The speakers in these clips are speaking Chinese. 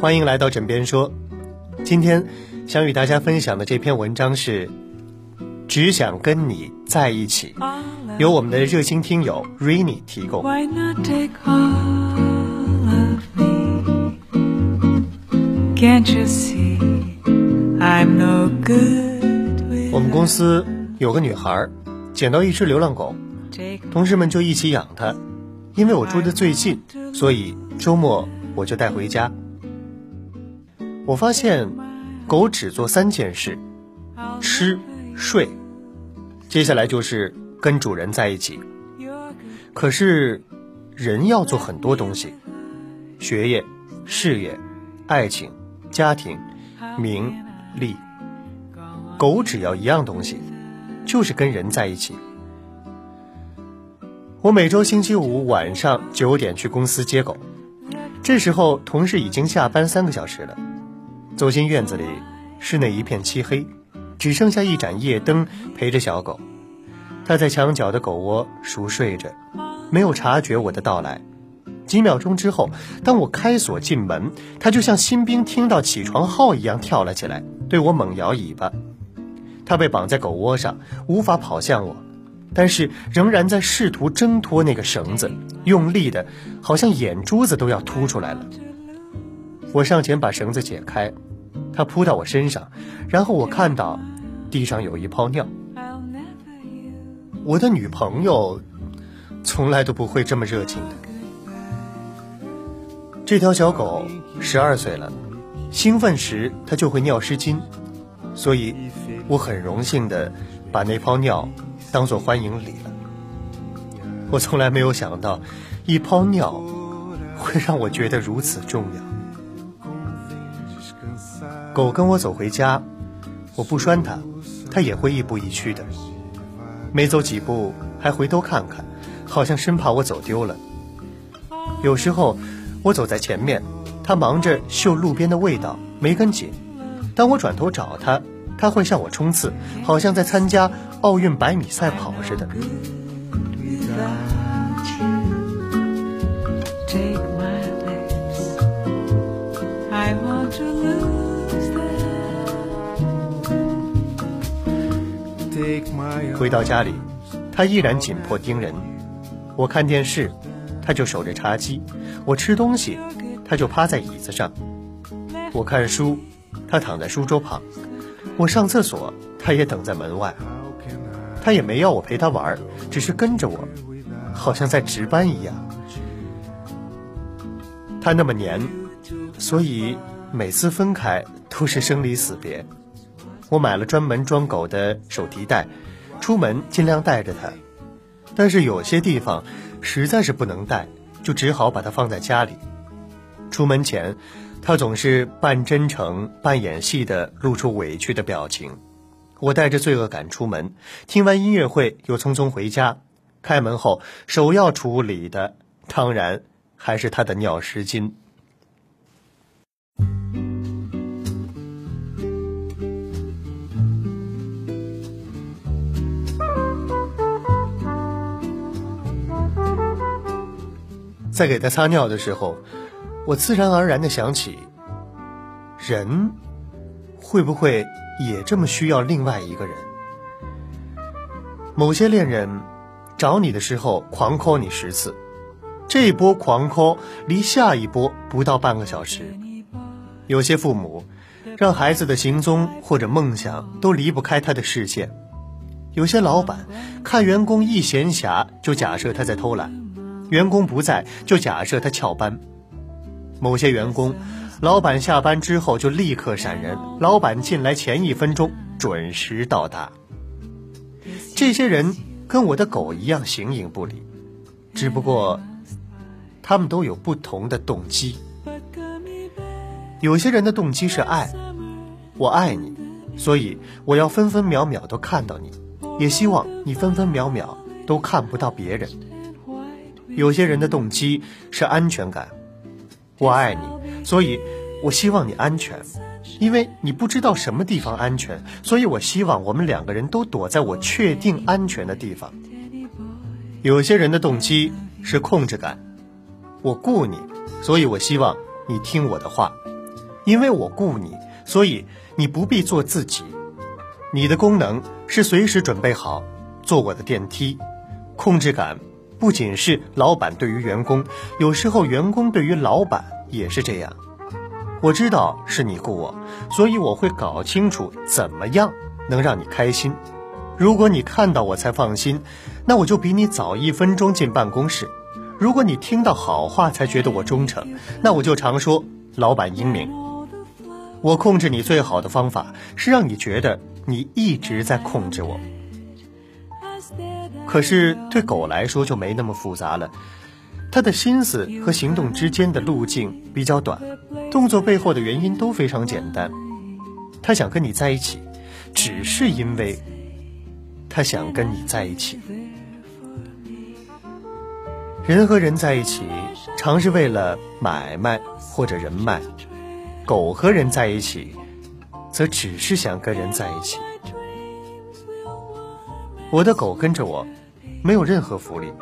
欢迎来到枕边说。今天想与大家分享的这篇文章是《只想跟你在一起》，由我们的热心听友 Rainy 提供。我们公司有个女孩捡到一只流浪狗，同事们就一起养它。因为我住的最近，所以周末我就带回家。我发现，狗只做三件事：吃、睡，接下来就是跟主人在一起。可是，人要做很多东西：学业、事业、爱情。家庭、名利，狗只要一样东西，就是跟人在一起。我每周星期五晚上九点去公司接狗，这时候同事已经下班三个小时了。走进院子里，室内一片漆黑，只剩下一盏夜灯陪着小狗。它在墙角的狗窝熟睡着，没有察觉我的到来。几秒钟之后，当我开锁进门，它就像新兵听到起床号一样跳了起来，对我猛摇尾巴。它被绑在狗窝上，无法跑向我，但是仍然在试图挣脱那个绳子，用力的，好像眼珠子都要凸出来了。我上前把绳子解开，它扑到我身上，然后我看到地上有一泡尿。我的女朋友从来都不会这么热情的。这条小狗十二岁了，兴奋时它就会尿湿巾，所以我很荣幸的把那泡尿当做欢迎礼了。我从来没有想到，一泡尿会让我觉得如此重要。狗跟我走回家，我不拴它，它也会亦步亦趋的，没走几步还回头看看，好像生怕我走丢了。有时候。我走在前面，它忙着嗅路边的味道，没跟紧。当我转头找它，它会向我冲刺，好像在参加奥运百米赛跑似的。回到家里，他依然紧迫盯人。我看电视。他就守着茶几，我吃东西，他就趴在椅子上；我看书，他躺在书桌旁；我上厕所，他也等在门外。他也没要我陪他玩，只是跟着我，好像在值班一样。他那么黏，所以每次分开都是生离死别。我买了专门装狗的手提袋，出门尽量带着它，但是有些地方。实在是不能带，就只好把它放在家里。出门前，他总是半真诚、半演戏的露出委屈的表情。我带着罪恶感出门，听完音乐会又匆匆回家。开门后，首要处理的当然还是他的尿湿巾。在给他擦尿的时候，我自然而然的想起，人会不会也这么需要另外一个人？某些恋人找你的时候狂 call 你十次，这一波狂 call 离下一波不到半个小时。有些父母让孩子的行踪或者梦想都离不开他的视线，有些老板看员工一闲暇就假设他在偷懒。员工不在，就假设他翘班。某些员工，老板下班之后就立刻闪人，老板进来前一分钟准时到达。这些人跟我的狗一样形影不离，只不过他们都有不同的动机。有些人的动机是爱，我爱你，所以我要分分秒秒都看到你，也希望你分分秒秒都看不到别人。有些人的动机是安全感，我爱你，所以我希望你安全，因为你不知道什么地方安全，所以我希望我们两个人都躲在我确定安全的地方。有些人的动机是控制感，我顾你，所以我希望你听我的话，因为我顾你，所以你不必做自己。你的功能是随时准备好坐我的电梯。控制感不仅是老板对于员工，有时候员工对于老板也是这样。我知道是你雇我，所以我会搞清楚怎么样能让你开心。如果你看到我才放心，那我就比你早一分钟进办公室；如果你听到好话才觉得我忠诚，那我就常说老板英明。我控制你最好的方法是让你觉得你一直在控制我。可是对狗来说就没那么复杂了。它的心思和行动之间的路径比较短，动作背后的原因都非常简单。它想跟你在一起，只是因为他想跟你在一起。人和人在一起，常是为了买卖或者人脉；狗和人在一起，则只是想跟人在一起。我的狗跟着我，没有任何福利。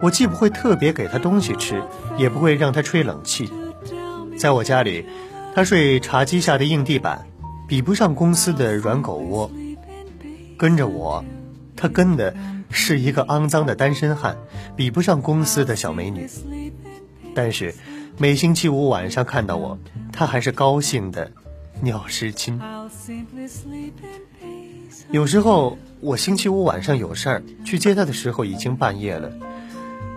我既不会特别给他东西吃，也不会让他吹冷气。在我家里，他睡茶几下的硬地板，比不上公司的软狗窝。跟着我，他跟的是一个肮脏的单身汉，比不上公司的小美女。但是，每星期五晚上看到我，他还是高兴的，尿湿巾。有时候我星期五晚上有事儿，去接他的时候已经半夜了。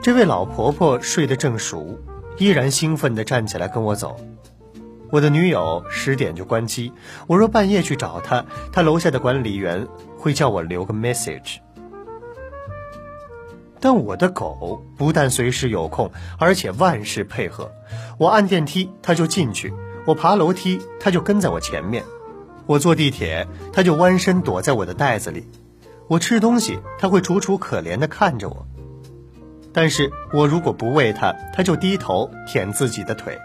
这位老婆婆睡得正熟，依然兴奋地站起来跟我走。我的女友十点就关机，我若半夜去找她，她楼下的管理员会叫我留个 message。但我的狗不但随时有空，而且万事配合。我按电梯，它就进去；我爬楼梯，它就跟在我前面；我坐地铁，它就弯身躲在我的袋子里；我吃东西，它会楚楚可怜地看着我。但是我如果不喂它，它就低头舔自己的腿。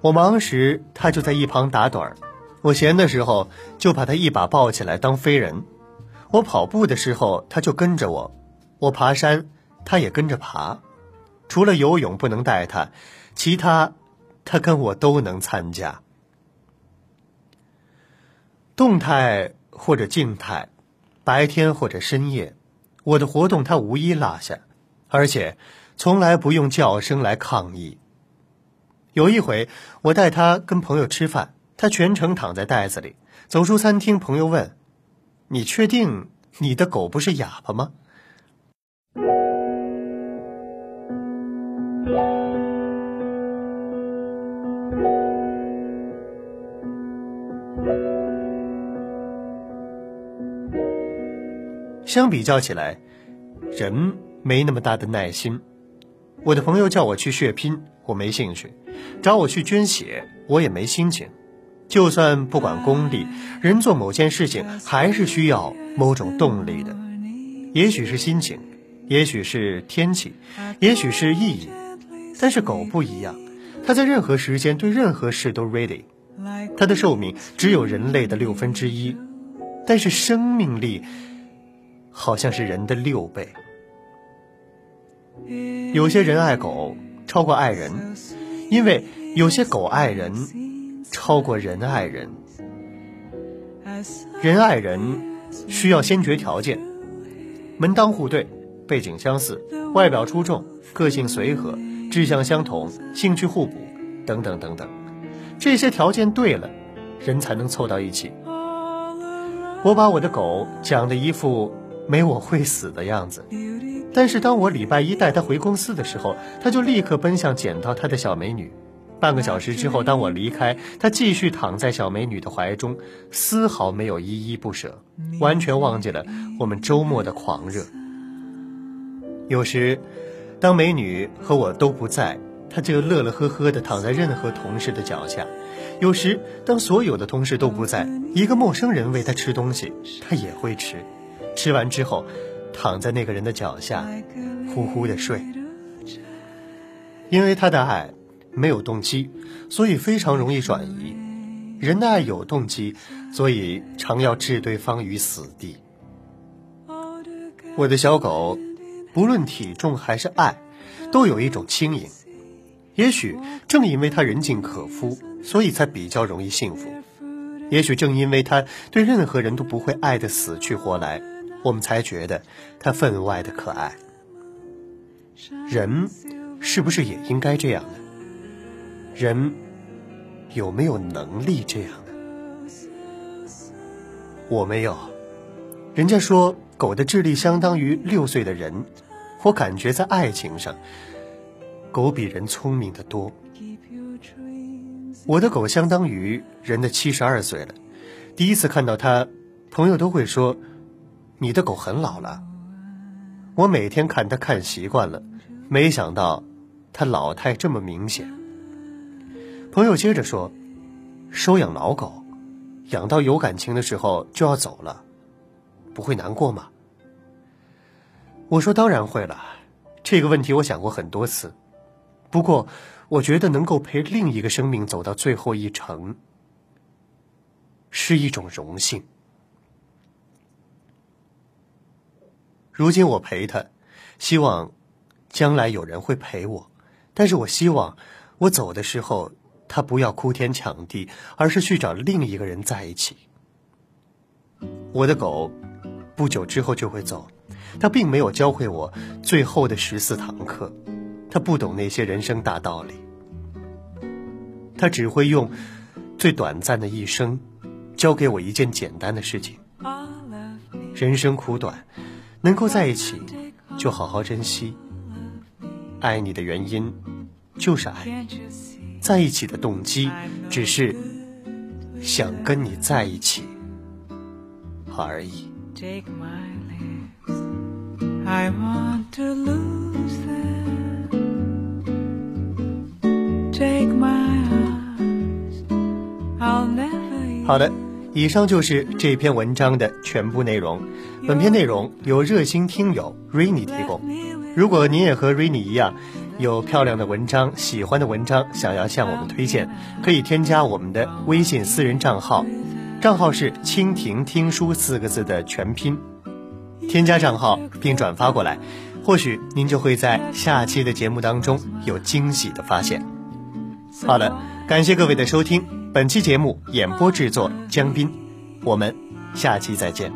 我忙时，它就在一旁打盹儿；我闲的时候，就把它一把抱起来当飞人。我跑步的时候，它就跟着我；我爬山，它也跟着爬。除了游泳不能带它，其他它跟我都能参加。动态或者静态，白天或者深夜，我的活动它无一落下。而且，从来不用叫声来抗议。有一回，我带他跟朋友吃饭，他全程躺在袋子里。走出餐厅，朋友问：“你确定你的狗不是哑巴吗？”相比较起来，人。没那么大的耐心。我的朋友叫我去血拼，我没兴趣；找我去捐血，我也没心情。就算不管功利，人做某件事情还是需要某种动力的。也许是心情，也许是天气，也许是意义。但是狗不一样，它在任何时间对任何事都 ready。它的寿命只有人类的六分之一，但是生命力好像是人的六倍。有些人爱狗超过爱人，因为有些狗爱人超过人爱人。人爱人需要先决条件：门当户对、背景相似、外表出众、个性随和、志向相同、兴趣互补等等等等。这些条件对了，人才能凑到一起。我把我的狗讲的一副没我会死的样子。但是当我礼拜一带他回公司的时候，他就立刻奔向捡到他的小美女。半个小时之后，当我离开，他继续躺在小美女的怀中，丝毫没有依依不舍，完全忘记了我们周末的狂热。有时，当美女和我都不在，他就乐乐呵呵地躺在任何同事的脚下；有时，当所有的同事都不在，一个陌生人喂他吃东西，他也会吃。吃完之后。躺在那个人的脚下，呼呼的睡。因为他的爱没有动机，所以非常容易转移；人的爱有动机，所以常要置对方于死地。我的小狗，不论体重还是爱，都有一种轻盈。也许正因为它人尽可夫，所以才比较容易幸福。也许正因为它对任何人都不会爱得死去活来，我们才觉得他分外的可爱。人是不是也应该这样呢？人有没有能力这样呢？我没有。人家说狗的智力相当于六岁的人，我感觉在爱情上，狗比人聪明的多。我的狗相当于人的七十二岁了。第一次看到它，朋友都会说：“你的狗很老了。”我每天看它看习惯了，没想到它老态这么明显。朋友接着说：“收养老狗，养到有感情的时候就要走了，不会难过吗？”我说：“当然会了。”这个问题我想过很多次，不过。我觉得能够陪另一个生命走到最后一程，是一种荣幸。如今我陪他，希望将来有人会陪我，但是我希望我走的时候，他不要哭天抢地，而是去找另一个人在一起。我的狗不久之后就会走，它并没有教会我最后的十四堂课。他不懂那些人生大道理，他只会用最短暂的一生教给我一件简单的事情：人生苦短，能够在一起就好好珍惜。爱你的原因就是爱，在一起的动机只是想跟你在一起而已。好的，以上就是这篇文章的全部内容。本篇内容由热心听友 Rainy 提供。如果您也和 Rainy 一样，有漂亮的文章、喜欢的文章想要向我们推荐，可以添加我们的微信私人账号，账号是“蜻蜓听书”四个字的全拼。添加账号并转发过来，或许您就会在下期的节目当中有惊喜的发现。好了，感谢各位的收听。本期节目演播制作江斌，我们下期再见。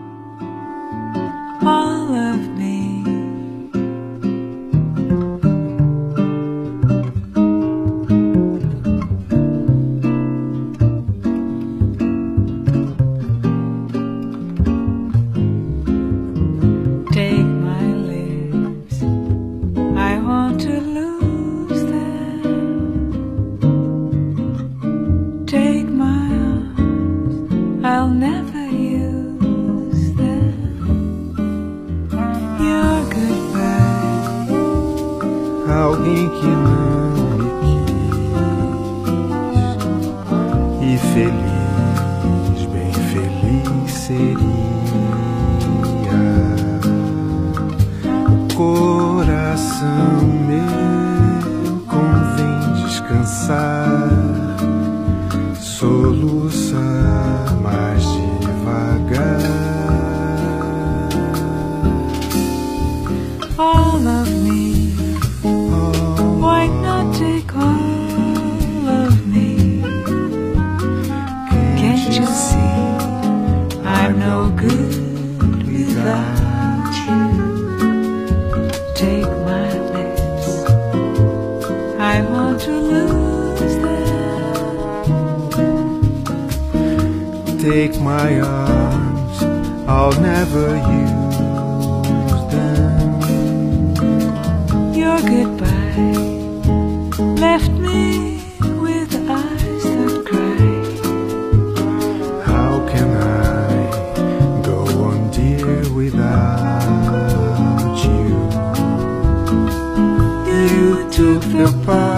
alcançar solução. Take my arms, I'll never use them. Your goodbye left me with eyes that cry. How can I go on, dear, without you? You took the part